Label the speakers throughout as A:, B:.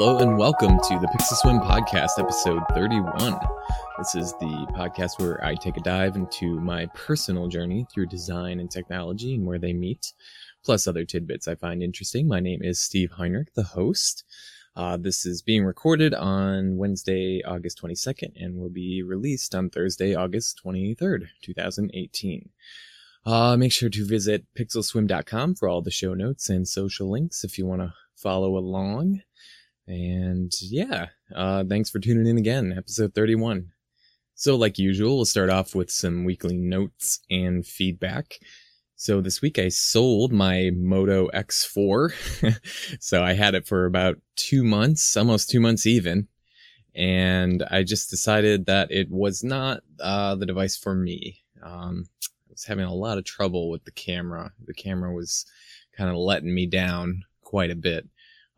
A: Hello and welcome to the Pixel Swim Podcast, episode 31. This is the podcast where I take a dive into my personal journey through design and technology and where they meet, plus other tidbits I find interesting. My name is Steve Heinrich, the host. Uh, this is being recorded on Wednesday, August 22nd, and will be released on Thursday, August 23rd, 2018. Uh, make sure to visit pixelswim.com for all the show notes and social links if you want to follow along. And yeah, uh, thanks for tuning in again, episode 31. So, like usual, we'll start off with some weekly notes and feedback. So, this week I sold my Moto X4. so, I had it for about two months, almost two months even. And I just decided that it was not uh, the device for me. Um, I was having a lot of trouble with the camera. The camera was kind of letting me down quite a bit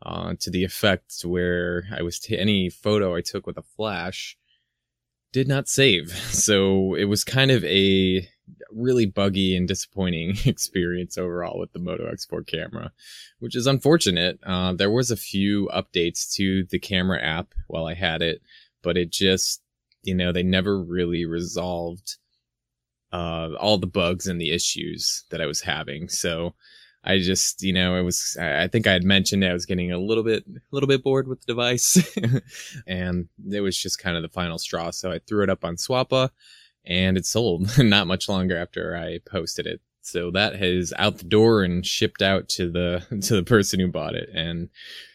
A: uh, to the effect where I was t- any photo I took with a flash did not save. So it was kind of a really buggy and disappointing experience overall with the Moto X4 camera, which is unfortunate. Uh, there was a few updates to the camera app while I had it, but it just, you know, they never really resolved uh, all the bugs and the issues that I was having. So I just, you know, it was, I think I had mentioned I was getting a little bit, a little bit bored with the device and it was just kind of the final straw. So I threw it up on Swappa and it sold not much longer after I posted it. So that has out the door and shipped out to the, to the person who bought it. And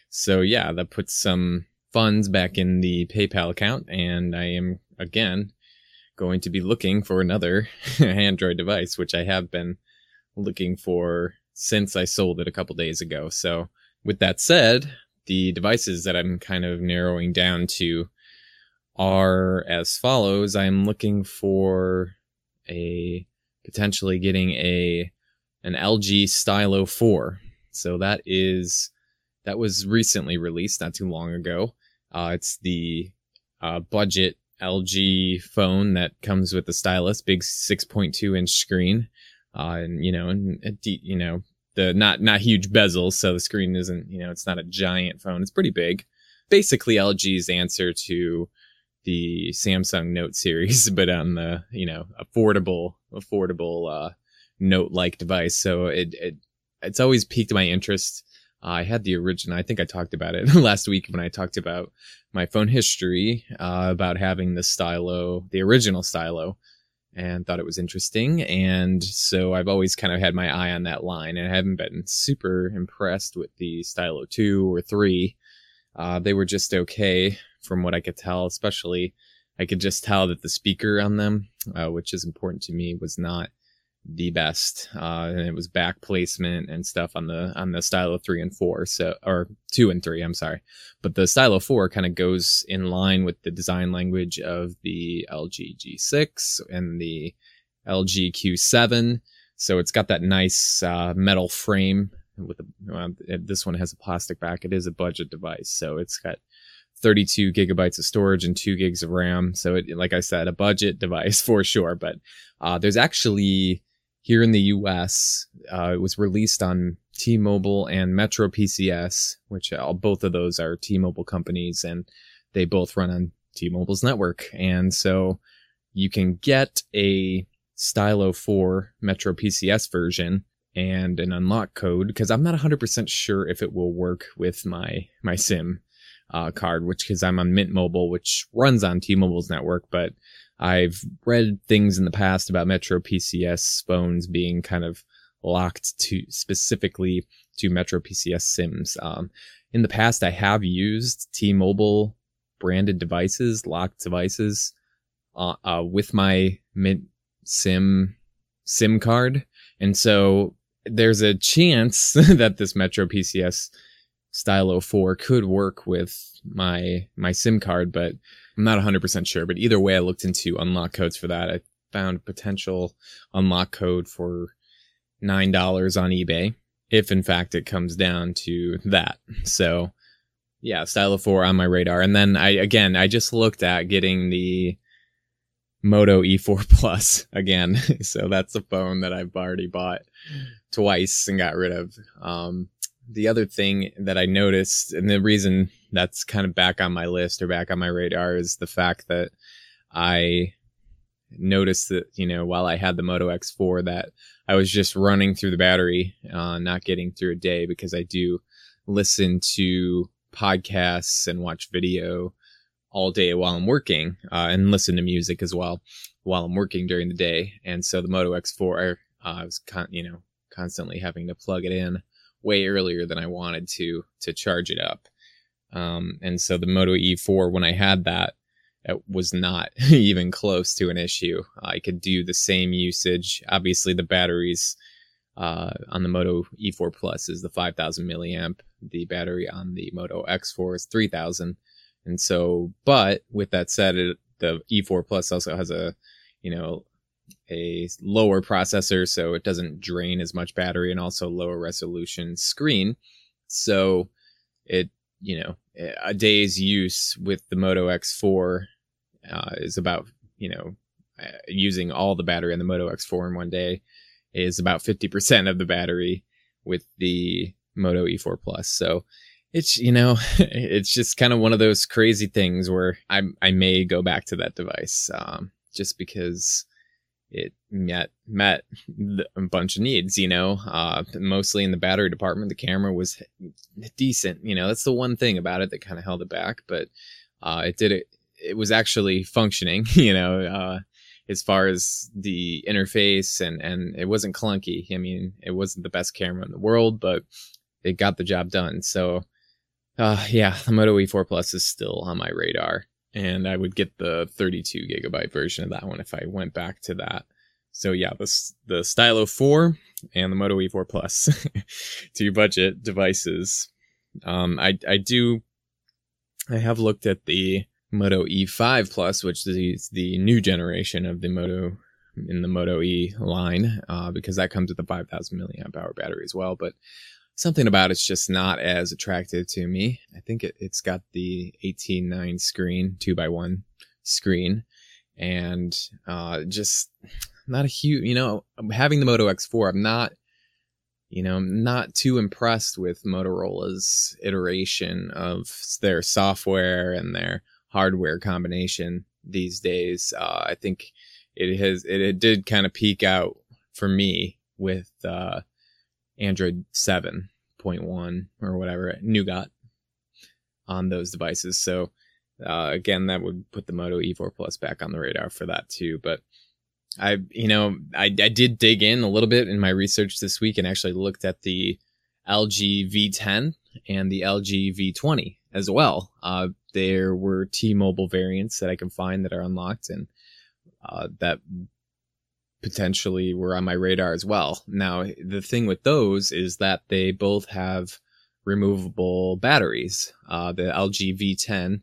A: so yeah, that puts some funds back in the PayPal account and I am again going to be looking for another Android device, which I have been looking for since I sold it a couple days ago. So with that said, the devices that I'm kind of narrowing down to are as follows. I'm looking for a potentially getting a an LG Stylo 4. So that is that was recently released not too long ago. Uh, it's the uh, budget LG phone that comes with the stylus, big 6.2 inch screen uh, and you know, and you know, the not not huge bezels, so the screen isn't, you know, it's not a giant phone. It's pretty big. Basically, LG's answer to the Samsung Note series, but on the you know affordable affordable uh, Note like device. So it, it it's always piqued my interest. Uh, I had the original. I think I talked about it last week when I talked about my phone history uh, about having the stylo, the original stylo, and thought it was interesting. And so I've always kind of had my eye on that line and I haven't been super impressed with the Stylo 2 or 3. Uh, they were just okay from what I could tell, especially I could just tell that the speaker on them, uh, which is important to me, was not the best. Uh, and it was back placement and stuff on the on the Stylo three and four, so or two and three. I'm sorry, but the Stylo four kind of goes in line with the design language of the LG G6 and the LG Q7. So it's got that nice uh, metal frame. With a, this one has a plastic back. It is a budget device, so it's got 32 gigabytes of storage and two gigs of RAM. So it, like I said, a budget device for sure. But uh, there's actually here in the US, uh, it was released on T-Mobile and Metro PCS, which all, both of those are T-Mobile companies, and they both run on T-Mobile's network. And so you can get a Stylo 4 Metro PCS version and an unlock code because I'm not 100% sure if it will work with my my SIM uh, card, which because I'm on Mint Mobile, which runs on T-Mobile's network, but I've read things in the past about Metro PCS phones being kind of locked to specifically to Metro PCS SIMs. Um, in the past, I have used T-Mobile branded devices, locked devices, uh, uh, with my Mint SIM SIM card, and so there's a chance that this Metro PCS Stylo 4 could work with my my SIM card, but I'm not 100% sure, but either way, I looked into unlock codes for that. I found potential unlock code for $9 on eBay, if in fact it comes down to that. So, yeah, Stylo 4 on my radar. And then I, again, I just looked at getting the Moto E4 Plus again. so that's a phone that I've already bought twice and got rid of. Um, the other thing that I noticed, and the reason that's kind of back on my list or back on my radar, is the fact that I noticed that you know while I had the Moto X4 that I was just running through the battery, uh, not getting through a day because I do listen to podcasts and watch video all day while I'm working, uh, and listen to music as well while I'm working during the day. And so the Moto X4, uh, I was con- you know constantly having to plug it in way earlier than I wanted to to charge it up. Um, and so the Moto E4, when I had that, it was not even close to an issue. I could do the same usage. Obviously, the batteries uh, on the Moto E4 Plus is the 5,000 milliamp. The battery on the Moto X4 is 3,000. And so, but with that said, it, the E4 Plus also has a, you know, a lower processor, so it doesn't drain as much battery, and also lower resolution screen. So it, you know, a day's use with the Moto X4 uh, is about, you know, uh, using all the battery on the Moto X4 in one day is about 50% of the battery with the Moto E4 Plus. So it's, you know, it's just kind of one of those crazy things where I, I may go back to that device um, just because it met met a bunch of needs you know uh, mostly in the battery department the camera was decent you know that's the one thing about it that kind of held it back but uh, it did it it was actually functioning you know uh, as far as the interface and and it wasn't clunky. I mean it wasn't the best camera in the world but it got the job done. So uh, yeah the moto e4 plus is still on my radar and I would get the 32 gigabyte version of that one if I went back to that. So yeah, the the Stylo 4 and the Moto E4 Plus, two budget devices. Um, I I do, I have looked at the Moto E5 Plus, which is the new generation of the Moto in the Moto E line, uh, because that comes with a 5,000 milliamp hour battery as well. But something about it's just not as attractive to me. I think it, has got the 18.9 screen, two by one screen, and uh, just not a huge, you know, having the Moto X4, I'm not, you know, not too impressed with Motorola's iteration of their software and their hardware combination these days. Uh, I think it has, it, it did kind of peak out for me with, uh, Android 7.1 or whatever, Nougat on those devices. So, uh, again, that would put the Moto E4 Plus back on the radar for that too. But I, you know, I, I did dig in a little bit in my research this week and actually looked at the LG V10 and the LG V20 as well. Uh, there were T-Mobile variants that I can find that are unlocked and uh, that potentially were on my radar as well. Now, the thing with those is that they both have removable batteries. Uh, the LG V10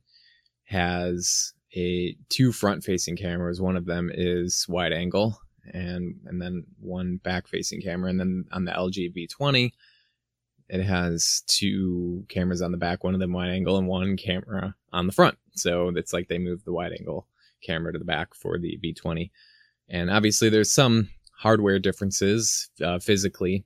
A: has a two front facing cameras. One of them is wide angle and and then one back facing camera. And then on the LG V20, it has two cameras on the back, one of them wide angle and one camera on the front. So it's like they moved the wide angle camera to the back for the V20. And obviously, there's some hardware differences uh, physically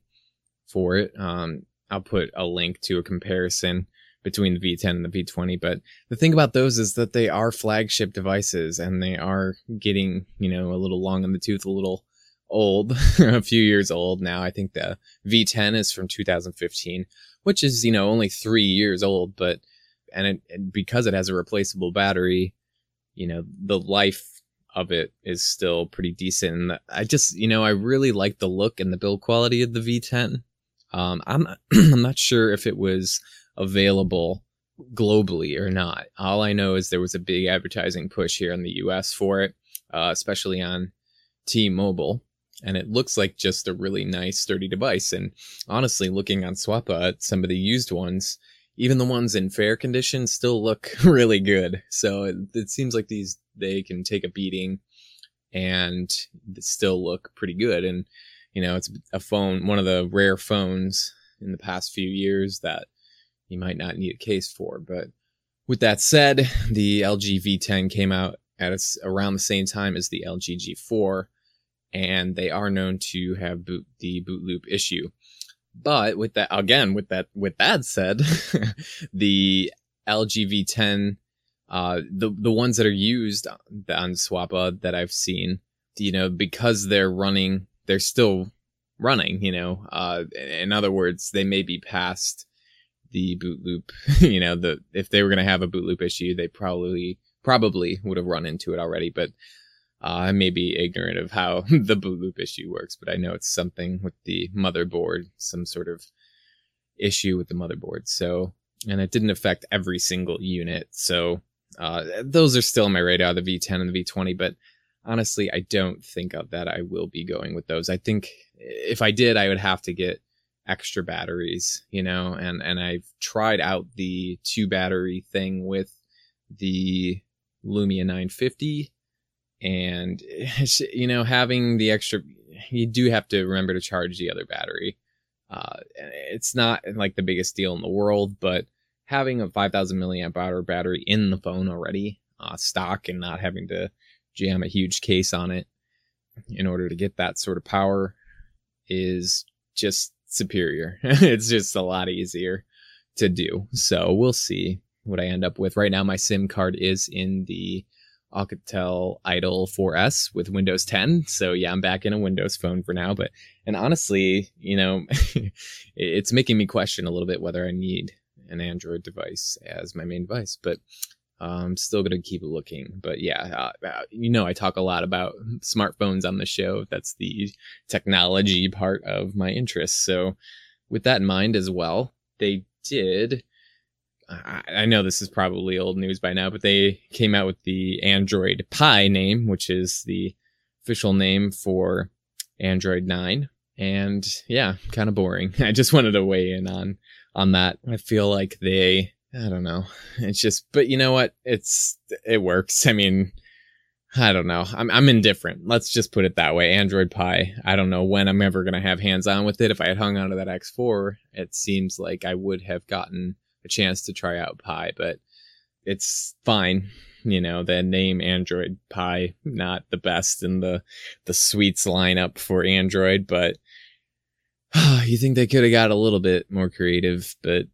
A: for it. Um, I'll put a link to a comparison between the V10 and the V20. But the thing about those is that they are flagship devices and they are getting, you know, a little long in the tooth, a little old, a few years old now. I think the V10 is from 2015, which is, you know, only three years old, but, and it, and because it has a replaceable battery, you know, the life of it is still pretty decent. And I just, you know, I really like the look and the build quality of the V10. Um, I'm I'm not sure if it was available globally or not. All I know is there was a big advertising push here in the U.S. for it, uh, especially on T-Mobile, and it looks like just a really nice, sturdy device. And honestly, looking on Swappa at some of the used ones, even the ones in fair condition still look really good. So it, it seems like these they can take a beating and still look pretty good. And you know, it's a phone, one of the rare phones in the past few years that you might not need a case for. But with that said, the LG V10 came out at around the same time as the LG G4, and they are known to have boot, the boot loop issue. But with that, again, with that, with that said, the LG V10, uh, the, the ones that are used on Swappa that I've seen, you know, because they're running, they're still running, you know, uh, in other words, they may be past the boot loop, you know, the, if they were going to have a boot loop issue, they probably, probably would have run into it already, but uh, I may be ignorant of how the boot loop issue works, but I know it's something with the motherboard, some sort of issue with the motherboard. So, and it didn't affect every single unit. So, uh, those are still on my radar, the V10 and the V20, but honestly, I don't think of that I will be going with those. I think if I did, I would have to get extra batteries, you know, and, and I've tried out the two battery thing with the Lumia 950 and you know having the extra you do have to remember to charge the other battery uh, it's not like the biggest deal in the world but having a 5000 milliamp hour battery in the phone already uh, stock and not having to jam a huge case on it in order to get that sort of power is just superior it's just a lot easier to do so we'll see what i end up with right now my sim card is in the Alcatel Idol 4S with Windows 10. So yeah, I'm back in a Windows phone for now. But and honestly, you know, it's making me question a little bit whether I need an Android device as my main device. But I'm still gonna keep looking. But yeah, uh, uh, you know, I talk a lot about smartphones on the show. That's the technology part of my interest. So with that in mind as well, they did I know this is probably old news by now, but they came out with the Android Pie name, which is the official name for Android 9. And yeah, kind of boring. I just wanted to weigh in on on that. I feel like they I don't know. It's just but you know what? It's it works. I mean, I don't know. I'm I'm indifferent. Let's just put it that way. Android Pie. I don't know when I'm ever gonna have hands on with it. If I had hung on to that X4, it seems like I would have gotten a chance to try out Pie, but it's fine. You know, the name Android Pie, not the best in the the sweets lineup for Android, but you think they could have got a little bit more creative, but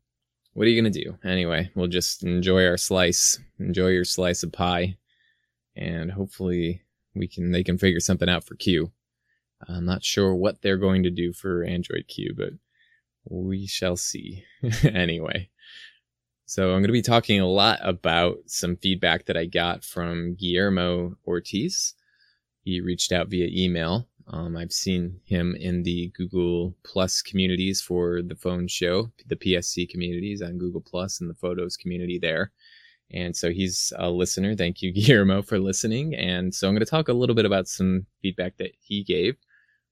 A: what are you gonna do? Anyway, we'll just enjoy our slice. Enjoy your slice of pie, and hopefully we can they can figure something out for Q. I'm not sure what they're going to do for Android Q, but we shall see. anyway, so I'm going to be talking a lot about some feedback that I got from Guillermo Ortiz. He reached out via email. Um, I've seen him in the Google Plus communities for the phone show, the PSC communities on Google Plus and the photos community there. And so he's a listener. Thank you, Guillermo, for listening. And so I'm going to talk a little bit about some feedback that he gave.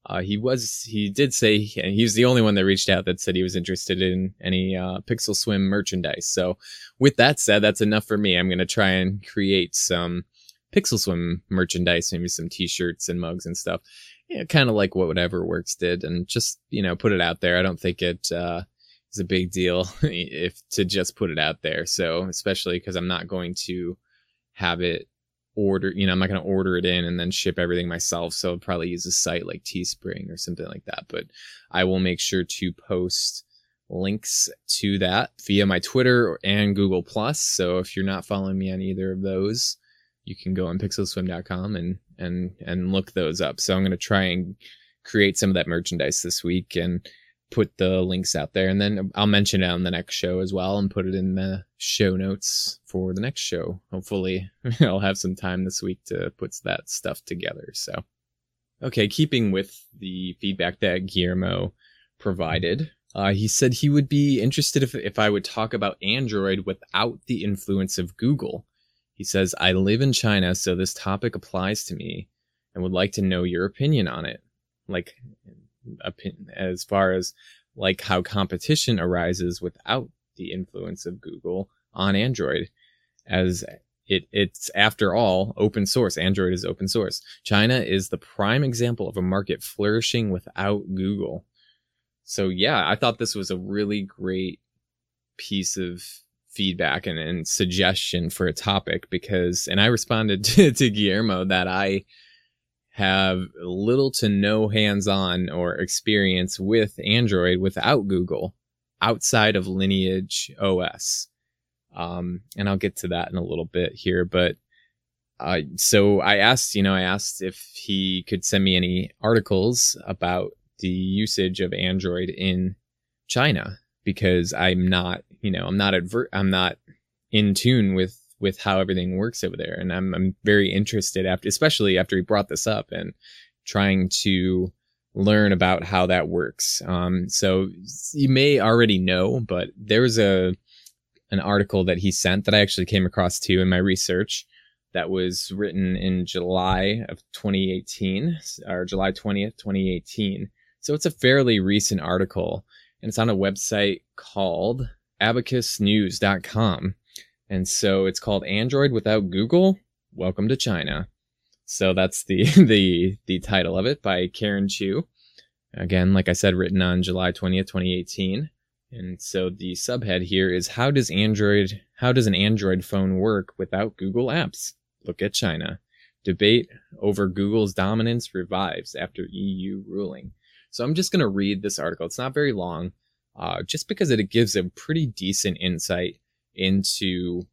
A: Uh, he was he did say and he was the only one that reached out that said he was interested in any uh, Pixel Swim merchandise. So with that said, that's enough for me. I'm gonna try and create some Pixel Swim merchandise, maybe some T-shirts and mugs and stuff. Yeah, kind of like what Whatever Works did, and just you know put it out there. I don't think it uh, is a big deal if to just put it out there. So especially because I'm not going to have it order, you know, I'm not going to order it in and then ship everything myself. So I'll probably use a site like Teespring or something like that. But I will make sure to post links to that via my Twitter and Google Plus. So if you're not following me on either of those, you can go on pixelswim.com and and and look those up. So I'm going to try and create some of that merchandise this week and put the links out there and then I'll mention it on the next show as well and put it in the show notes for the next show. Hopefully I'll have some time this week to put that stuff together. So, okay, keeping with the feedback that Guillermo provided, uh, he said he would be interested if, if I would talk about Android without the influence of Google. He says, I live in China, so this topic applies to me and would like to know your opinion on it. Like, as far as like how competition arises without the influence of Google on Android as it it's after all open source. Android is open source. China is the prime example of a market flourishing without google. So yeah i thought this was a really great piece of feedback and, and suggestion for a topic because and i responded to, to guillermo that i have little to no hands on or experience with Android without Google outside of Lineage OS. Um, and I'll get to that in a little bit here, but uh, so I asked, you know, I asked if he could send me any articles about the usage of Android in China because I'm not, you know, I'm not advert, I'm not in tune with with how everything works over there, and I'm I'm very interested after, especially after he brought this up and trying to learn about how that works. Um, so you may already know, but there's a an article that he sent that I actually came across too in my research that was written in July of 2018 or July 20th, 2018. So it's a fairly recent article and it's on a website called abacusnews.com. And so it's called Android without Google. Welcome to China. So that's the the the title of it by Karen Chiu. Again, like I said, written on July 20th, 2018. And so the subhead here is how does Android how does an Android phone work without Google Apps? Look at China. Debate over Google's dominance revives after EU ruling. So I'm just going to read this article. It's not very long, uh, just because it gives a pretty decent insight into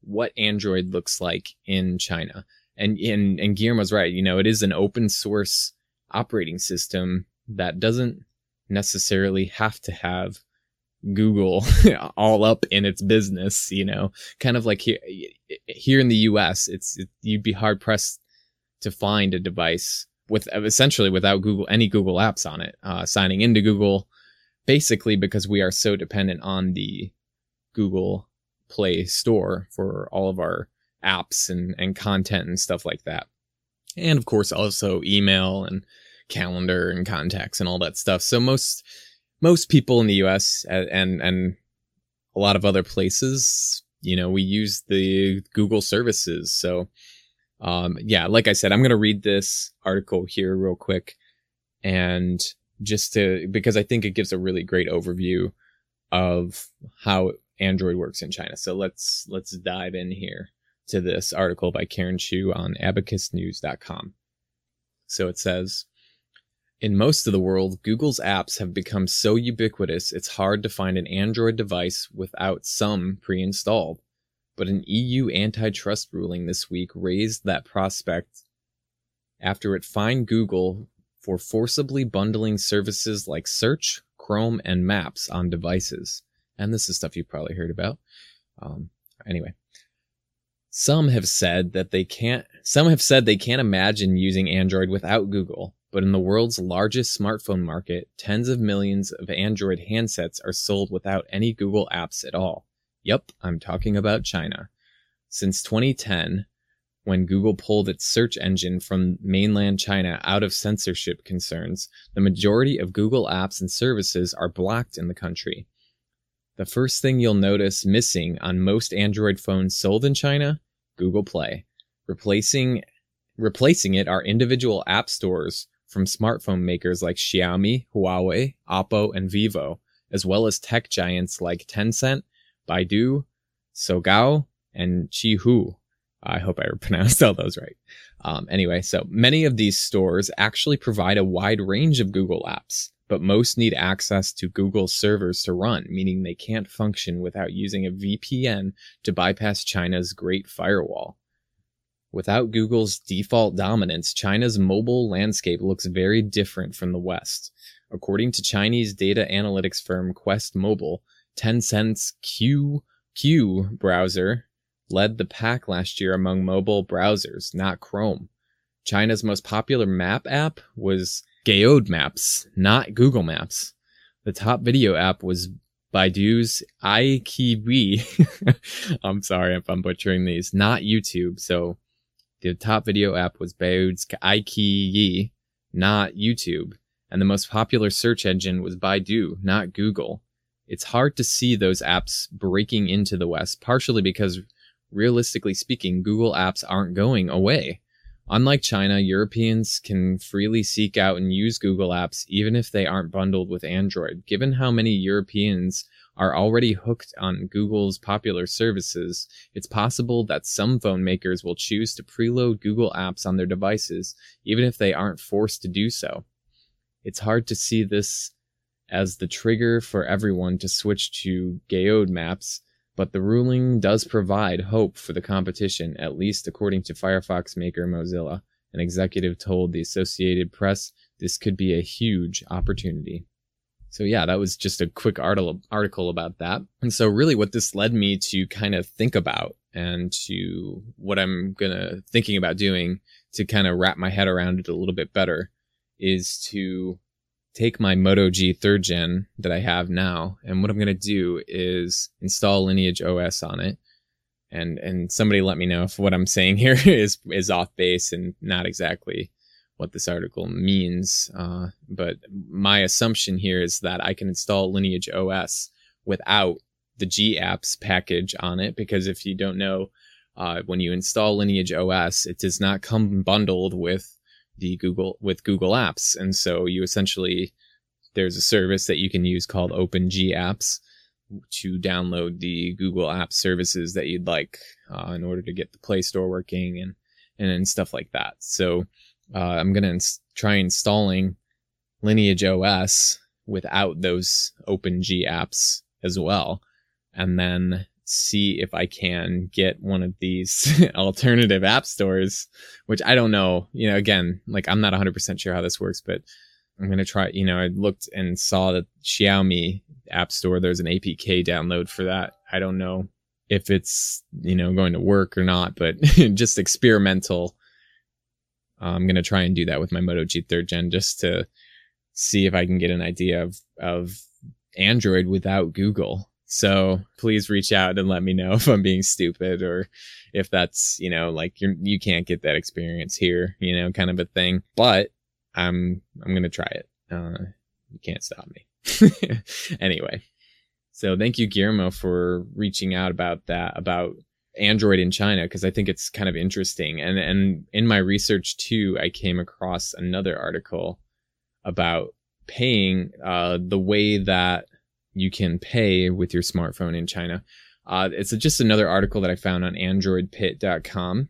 A: what Android looks like in China. And, and, and Guillermo's right. You know, it is an open source operating system that doesn't necessarily have to have Google all up in its business, you know, kind of like here, here in the US, it's, it, you'd be hard pressed to find a device with essentially without Google, any Google apps on it, uh, signing into Google, basically because we are so dependent on the Google Play Store for all of our apps and, and content and stuff like that. And of course, also email and calendar and contacts and all that stuff. So most, most people in the US and, and a lot of other places, you know, we use the Google services. So, um, yeah, like I said, I'm going to read this article here real quick and just to, because I think it gives a really great overview of how Android works in China. So let's, let's dive in here to this article by Karen Chiu on abacusnews.com. So it says, in most of the world, Google's apps have become so ubiquitous it's hard to find an Android device without some pre installed. But an EU antitrust ruling this week raised that prospect after it fined Google for forcibly bundling services like Search, Chrome, and Maps on devices. And this is stuff you've probably heard about. Um, anyway. Some have said that they can't, some have said they can't imagine using Android without Google, but in the world's largest smartphone market, tens of millions of Android handsets are sold without any Google apps at all. Yep, I'm talking about China. Since 2010, when Google pulled its search engine from mainland China out of censorship concerns, the majority of Google apps and services are blocked in the country. The first thing you'll notice missing on most Android phones sold in China, Google Play. Replacing replacing it are individual app stores from smartphone makers like Xiaomi, Huawei, Oppo, and Vivo, as well as tech giants like Tencent, Baidu, Sogou, and Qihoo. I hope I pronounced all those right. Um, anyway, so many of these stores actually provide a wide range of Google apps, but most need access to Google servers to run, meaning they can't function without using a VPN to bypass China's Great Firewall. Without Google's default dominance, China's mobile landscape looks very different from the West. According to Chinese data analytics firm Quest Mobile, Tencent's QQ browser led the pack last year among mobile browsers, not Chrome. China's most popular map app was Gaode Maps, not Google Maps. The top video app was Baidu's iQIYI. I'm sorry if I'm butchering these, not YouTube. So the top video app was Baidu's iQIYI, not YouTube. And the most popular search engine was Baidu, not Google. It's hard to see those apps breaking into the West, partially because, realistically speaking, Google apps aren't going away. Unlike China, Europeans can freely seek out and use Google apps even if they aren't bundled with Android. Given how many Europeans are already hooked on Google's popular services, it's possible that some phone makers will choose to preload Google apps on their devices, even if they aren't forced to do so. It's hard to see this as the trigger for everyone to switch to Gaode maps, but the ruling does provide hope for the competition, at least according to Firefox maker Mozilla. An executive told the Associated Press this could be a huge opportunity. So yeah, that was just a quick article article about that. And so really what this led me to kind of think about and to what I'm going to thinking about doing to kind of wrap my head around it a little bit better is to take my Moto G third gen that I have now. And what I'm going to do is install Lineage OS on it. And, and somebody let me know if what I'm saying here is, is off base and not exactly what this article means. Uh, but my assumption here is that I can install Lineage OS without the G apps package on it, because if you don't know, uh, when you install Lineage OS, it does not come bundled with the Google with Google Apps, and so you essentially there's a service that you can use called OpenG Apps to download the Google App services that you'd like uh, in order to get the Play Store working and and stuff like that. So uh, I'm gonna ins- try installing Lineage OS without those OpenG apps as well, and then see if I can get one of these alternative app stores, which I don't know. You know, again, like I'm not 100% sure how this works, but I'm going to try. You know, I looked and saw that Xiaomi App Store, there's an APK download for that. I don't know if it's, you know, going to work or not, but just experimental I'm going to try and do that with my Moto G third gen just to see if I can get an idea of, of Android without Google. So please reach out and let me know if I'm being stupid or if that's, you know, like you're, you can't get that experience here, you know, kind of a thing. But I'm, I'm going to try it. Uh, you can't stop me. anyway. So thank you, Guillermo, for reaching out about that, about Android in China because I think it's kind of interesting. And and in my research too, I came across another article about paying uh, the way that you can pay with your smartphone in China. Uh, it's just another article that I found on AndroidPit.com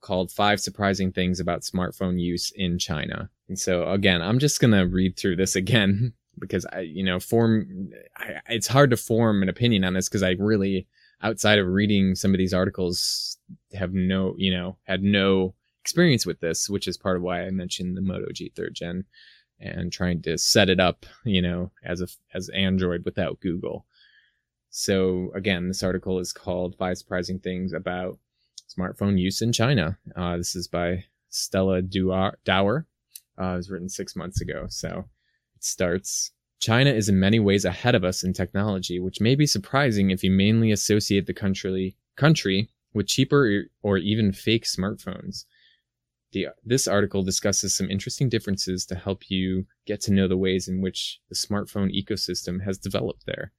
A: called Five Surprising Things About Smartphone Use in China. And so again, I'm just gonna read through this again because I, you know, form. I, it's hard to form an opinion on this because I really outside of reading some of these articles have no you know had no experience with this which is part of why i mentioned the moto g third gen and trying to set it up you know as a as android without google. So again this article is called five surprising things about smartphone use in china. Uh, this is by stella dower. Uh, it was written six months ago. So it starts China is in many ways ahead of us in technology, which may be surprising if you mainly associate the country country with cheaper or even fake smartphones. The, this article discusses some interesting differences to help you get to know the ways in which the smartphone ecosystem has developed there.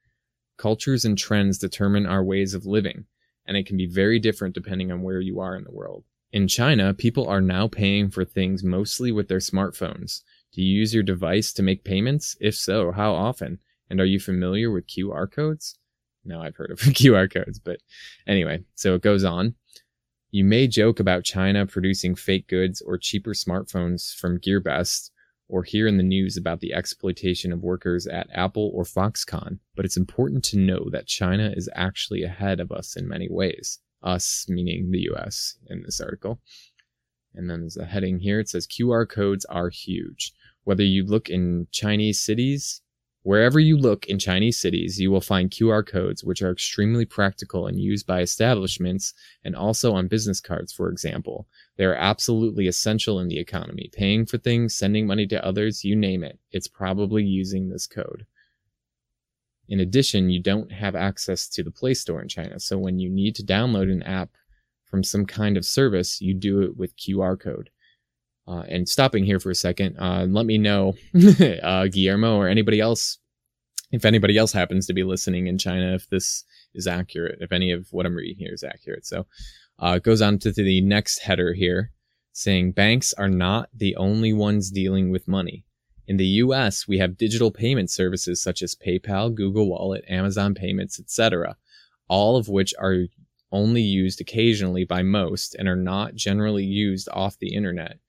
A: Cultures and trends determine our ways of living, and it can be very different depending on where you are in the world. In China, people are now paying for things mostly with their smartphones, do you use your device to make payments? If so, how often? And are you familiar with QR codes? No, I've heard of QR codes, but anyway, so it goes on. You may joke about China producing fake goods or cheaper smartphones from GearBest, or hear in the news about the exploitation of workers at Apple or Foxconn, but it's important to know that China is actually ahead of us in many ways. Us, meaning the US in this article. And then there's a heading here. It says QR codes are huge. Whether you look in Chinese cities, wherever you look in Chinese cities, you will find QR codes, which are extremely practical and used by establishments and also on business cards, for example. They are absolutely essential in the economy. Paying for things, sending money to others, you name it. It's probably using this code. In addition, you don't have access to the Play Store in China. So when you need to download an app from some kind of service, you do it with QR code. Uh, and stopping here for a second, uh, let me know, uh, Guillermo or anybody else, if anybody else happens to be listening in China, if this is accurate, if any of what I'm reading here is accurate. So uh, it goes on to the next header here saying banks are not the only ones dealing with money. In the US, we have digital payment services such as PayPal, Google Wallet, Amazon Payments, etc., all of which are only used occasionally by most and are not generally used off the internet.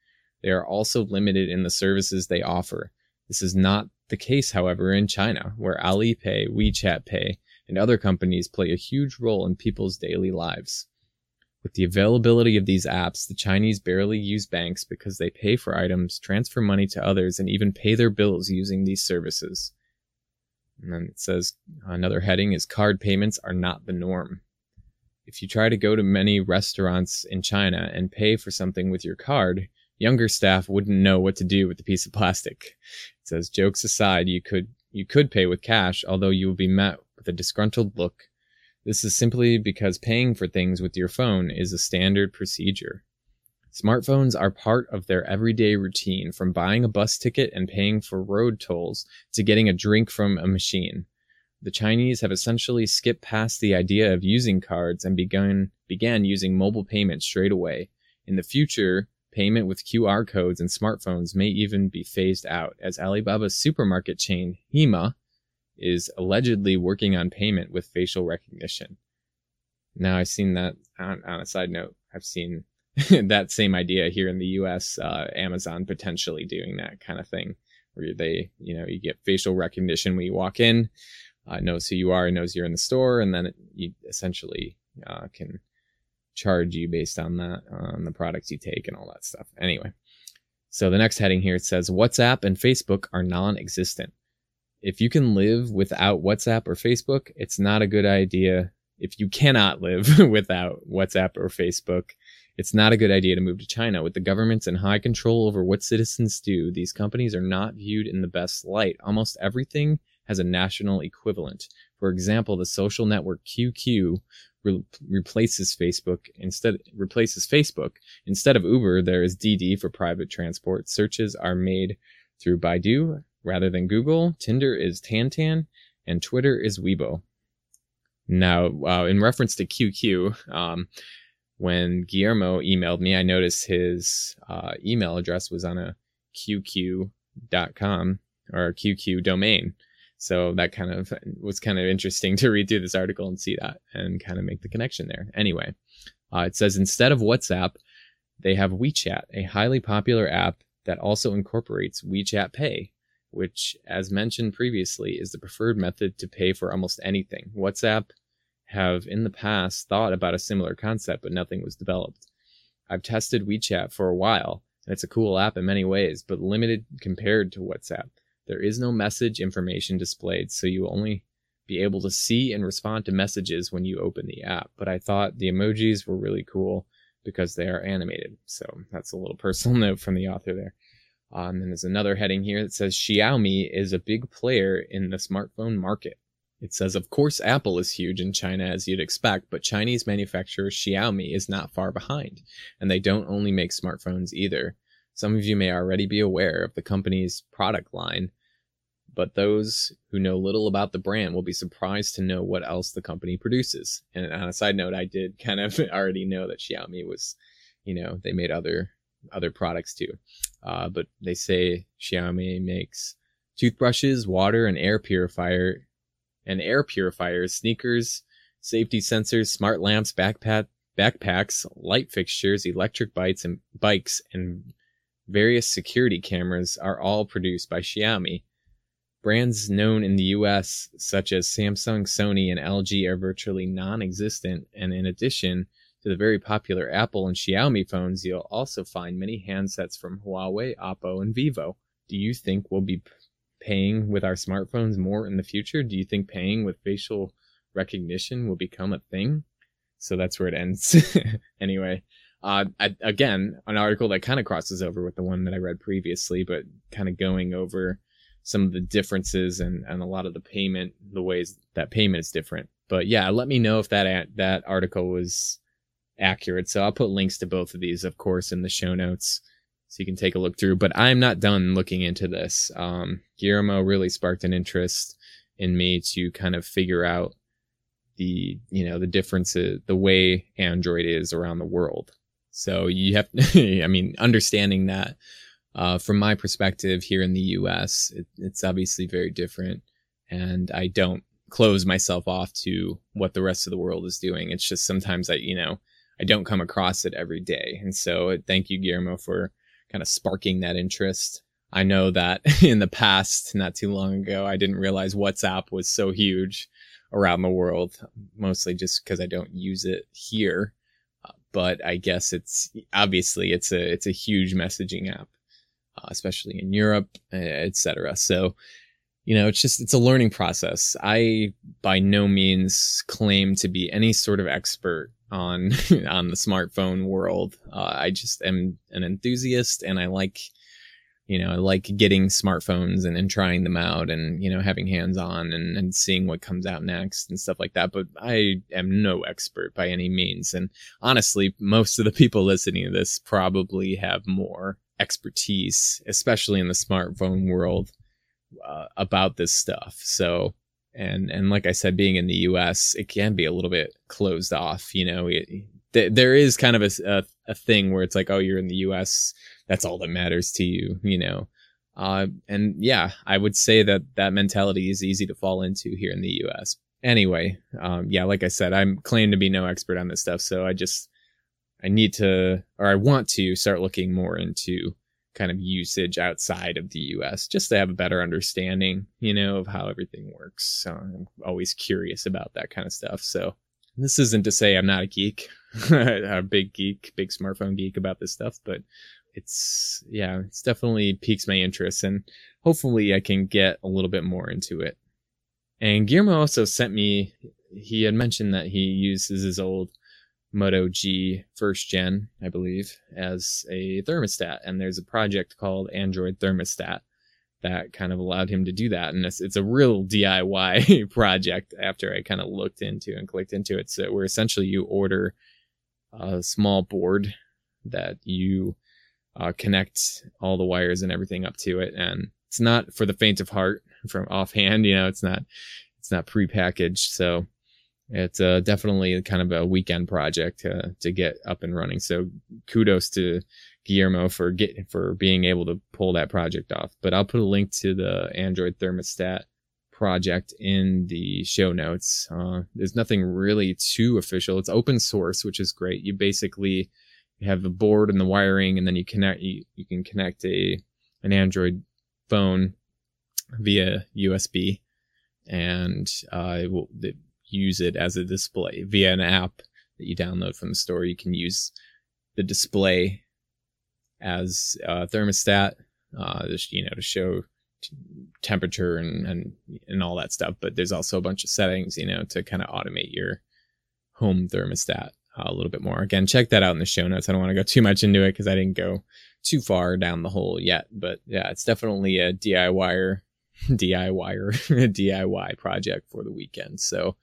A: They are also limited in the services they offer. This is not the case, however, in China, where Alipay, WeChat Pay, and other companies play a huge role in people's daily lives. With the availability of these apps, the Chinese barely use banks because they pay for items, transfer money to others, and even pay their bills using these services. And then it says another heading is card payments are not the norm. If you try to go to many restaurants in China and pay for something with your card, younger staff wouldn't know what to do with the piece of plastic. It says jokes aside, you could you could pay with cash, although you will be met with a disgruntled look this is simply because paying for things with your phone is a standard procedure. Smartphones are part of their everyday routine, from buying a bus ticket and paying for road tolls to getting a drink from a machine. The Chinese have essentially skipped past the idea of using cards and begun began using mobile payment straight away. In the future, payment with QR codes and smartphones may even be phased out, as Alibaba's supermarket chain, Hema, is allegedly working on payment with facial recognition. Now, I've seen that on, on a side note, I've seen that same idea here in the US, uh, Amazon potentially doing that kind of thing where they, you know, you get facial recognition when you walk in, uh, knows who you are, knows you're in the store, and then it, you essentially uh, can charge you based on that, on the products you take and all that stuff. Anyway, so the next heading here it says WhatsApp and Facebook are non existent if you can live without WhatsApp or Facebook, it's not a good idea. If you cannot live without WhatsApp or Facebook, it's not a good idea to move to China. With the governments in high control over what citizens do, these companies are not viewed in the best light. Almost everything has a national equivalent. For example, the social network QQ re- replaces Facebook instead replaces Facebook. Instead of Uber, there is DiDi for private transport. Searches are made through Baidu rather than Google. Tinder is Tantan, and Twitter is Weibo. Now, uh, in reference to QQ, um, when Guillermo emailed me, I noticed his uh, email address was on a QQ.com or a QQ domain. So that kind of was kind of interesting to read through this article and see that and kind of make the connection there. Anyway, uh, it says instead of WhatsApp, they have WeChat, a highly popular app that also incorporates WeChat Pay, which, as mentioned previously, is the preferred method to pay for almost anything. WhatsApp have in the past thought about a similar concept, but nothing was developed. I've tested WeChat for a while, and it's a cool app in many ways, but limited compared to WhatsApp. There is no message information displayed, so you will only be able to see and respond to messages when you open the app. But I thought the emojis were really cool because they are animated. So that's a little personal note from the author there. Um, and there's another heading here that says Xiaomi is a big player in the smartphone market. It says, of course, Apple is huge in China as you'd expect, but Chinese manufacturer Xiaomi is not far behind, and they don't only make smartphones either. Some of you may already be aware of the company's product line, but those who know little about the brand will be surprised to know what else the company produces. And on a side note, I did kind of already know that Xiaomi was, you know, they made other other products too. Uh, but they say Xiaomi makes toothbrushes, water and air purifier and air purifiers, sneakers, safety sensors, smart lamps, backpack, backpacks, light fixtures, electric bikes and bikes and various security cameras are all produced by Xiaomi. Brands known in the US such as Samsung, Sony, and LG are virtually non-existent, and in addition, to the very popular Apple and Xiaomi phones, you'll also find many handsets from Huawei, Oppo, and Vivo. Do you think we'll be paying with our smartphones more in the future? Do you think paying with facial recognition will become a thing? So that's where it ends. anyway, uh, I, again, an article that kind of crosses over with the one that I read previously, but kind of going over some of the differences and, and a lot of the payment, the ways that payment is different. But yeah, let me know if that that article was accurate. So I'll put links to both of these, of course, in the show notes so you can take a look through. But I'm not done looking into this. Um, Guillermo really sparked an interest in me to kind of figure out the, you know, the differences, the way Android is around the world. So you have, I mean, understanding that uh, from my perspective here in the US, it, it's obviously very different. And I don't close myself off to what the rest of the world is doing. It's just sometimes I, you know, I don't come across it every day. And so thank you, Guillermo, for kind of sparking that interest. I know that in the past, not too long ago, I didn't realize WhatsApp was so huge around the world, mostly just because I don't use it here. But I guess it's obviously it's a it's a huge messaging app, uh, especially in Europe, etc. So, you know, it's just it's a learning process. I by no means claim to be any sort of expert on on the smartphone world. Uh, I just am an enthusiast, and I like you know, like getting smartphones and, and trying them out and, you know, having hands on and, and seeing what comes out next and stuff like that. But I am no expert by any means. And honestly, most of the people listening to this probably have more expertise, especially in the smartphone world, uh, about this stuff. So, and, and like I said, being in the US, it can be a little bit closed off, you know, it, there is kind of a, a, a thing where it's like, oh, you're in the US that's all that matters to you, you know. Uh, and yeah, I would say that that mentality is easy to fall into here in the U.S. Anyway, um, yeah, like I said, I'm claimed to be no expert on this stuff, so I just I need to, or I want to, start looking more into kind of usage outside of the U.S. just to have a better understanding, you know, of how everything works. So I'm always curious about that kind of stuff. So this isn't to say I'm not a geek, a big geek, big smartphone geek about this stuff, but it's yeah, it's definitely piques my interest, and hopefully I can get a little bit more into it. And Guillermo also sent me. He had mentioned that he uses his old Moto G first gen, I believe, as a thermostat, and there's a project called Android Thermostat that kind of allowed him to do that. And it's, it's a real DIY project after I kind of looked into and clicked into it. So where essentially you order a small board that you uh, connect all the wires and everything up to it. And it's not for the faint of heart from offhand, you know, it's not, it's not prepackaged. So it's uh, definitely kind of a weekend project to, to get up and running. So kudos to Guillermo for get, for being able to pull that project off. But I'll put a link to the Android thermostat project in the show notes. Uh, there's nothing really too official. It's open source, which is great. You basically have the board and the wiring, and then you connect you, you can connect a an Android phone via USB, and uh, it will it, use it as a display via an app that you download from the store. You can use the display as a thermostat, uh, just, you know, to show temperature and, and and all that stuff. But there's also a bunch of settings, you know, to kind of automate your home thermostat a little bit more. Again, check that out in the show notes. I don't want to go too much into it because I didn't go too far down the hole yet. But yeah, it's definitely a DIYer, DIYer, DIY project for the weekend. So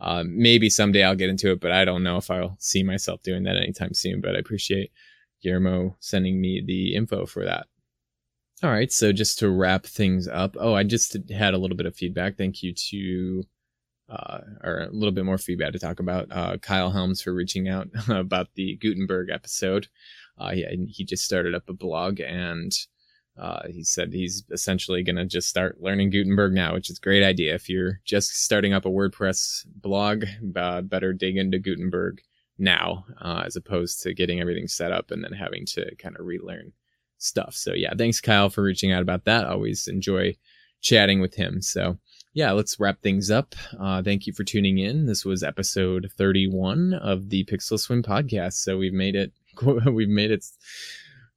A: um, maybe someday I'll get into it, but I don't know if I'll see myself doing that anytime soon. But I appreciate Guillermo sending me the info for that. All right, so just to wrap things up. Oh, I just had a little bit of feedback. Thank you to uh, or a little bit more feedback to talk about. Uh, Kyle Helms for reaching out about the Gutenberg episode. Uh, he, he just started up a blog and uh, he said he's essentially going to just start learning Gutenberg now, which is a great idea. If you're just starting up a WordPress blog, uh, better dig into Gutenberg now uh, as opposed to getting everything set up and then having to kind of relearn stuff. So yeah, thanks Kyle for reaching out about that. always enjoy chatting with him. So yeah, let's wrap things up. Uh, thank you for tuning in. This was episode 31 of the Pixel Swim podcast. So we've made it, we've made it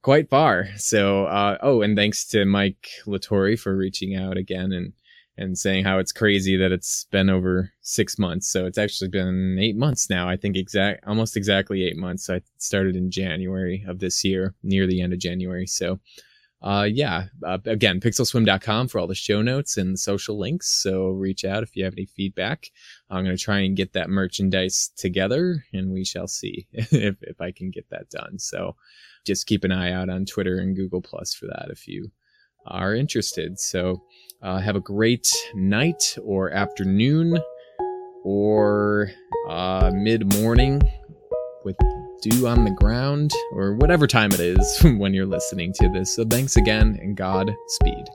A: quite far. So, uh, oh, and thanks to Mike Latore for reaching out again and, and saying how it's crazy that it's been over six months. So it's actually been eight months now. I think exact, almost exactly eight months. I started in January of this year, near the end of January. So, uh, yeah, uh, again, pixelswim.com for all the show notes and social links. So reach out if you have any feedback. I'm going to try and get that merchandise together and we shall see if, if I can get that done. So just keep an eye out on Twitter and Google Plus for that if you are interested. So uh, have a great night or afternoon or uh, mid morning with dew on the ground, or whatever time it is when you're listening to this. So thanks again, and Godspeed.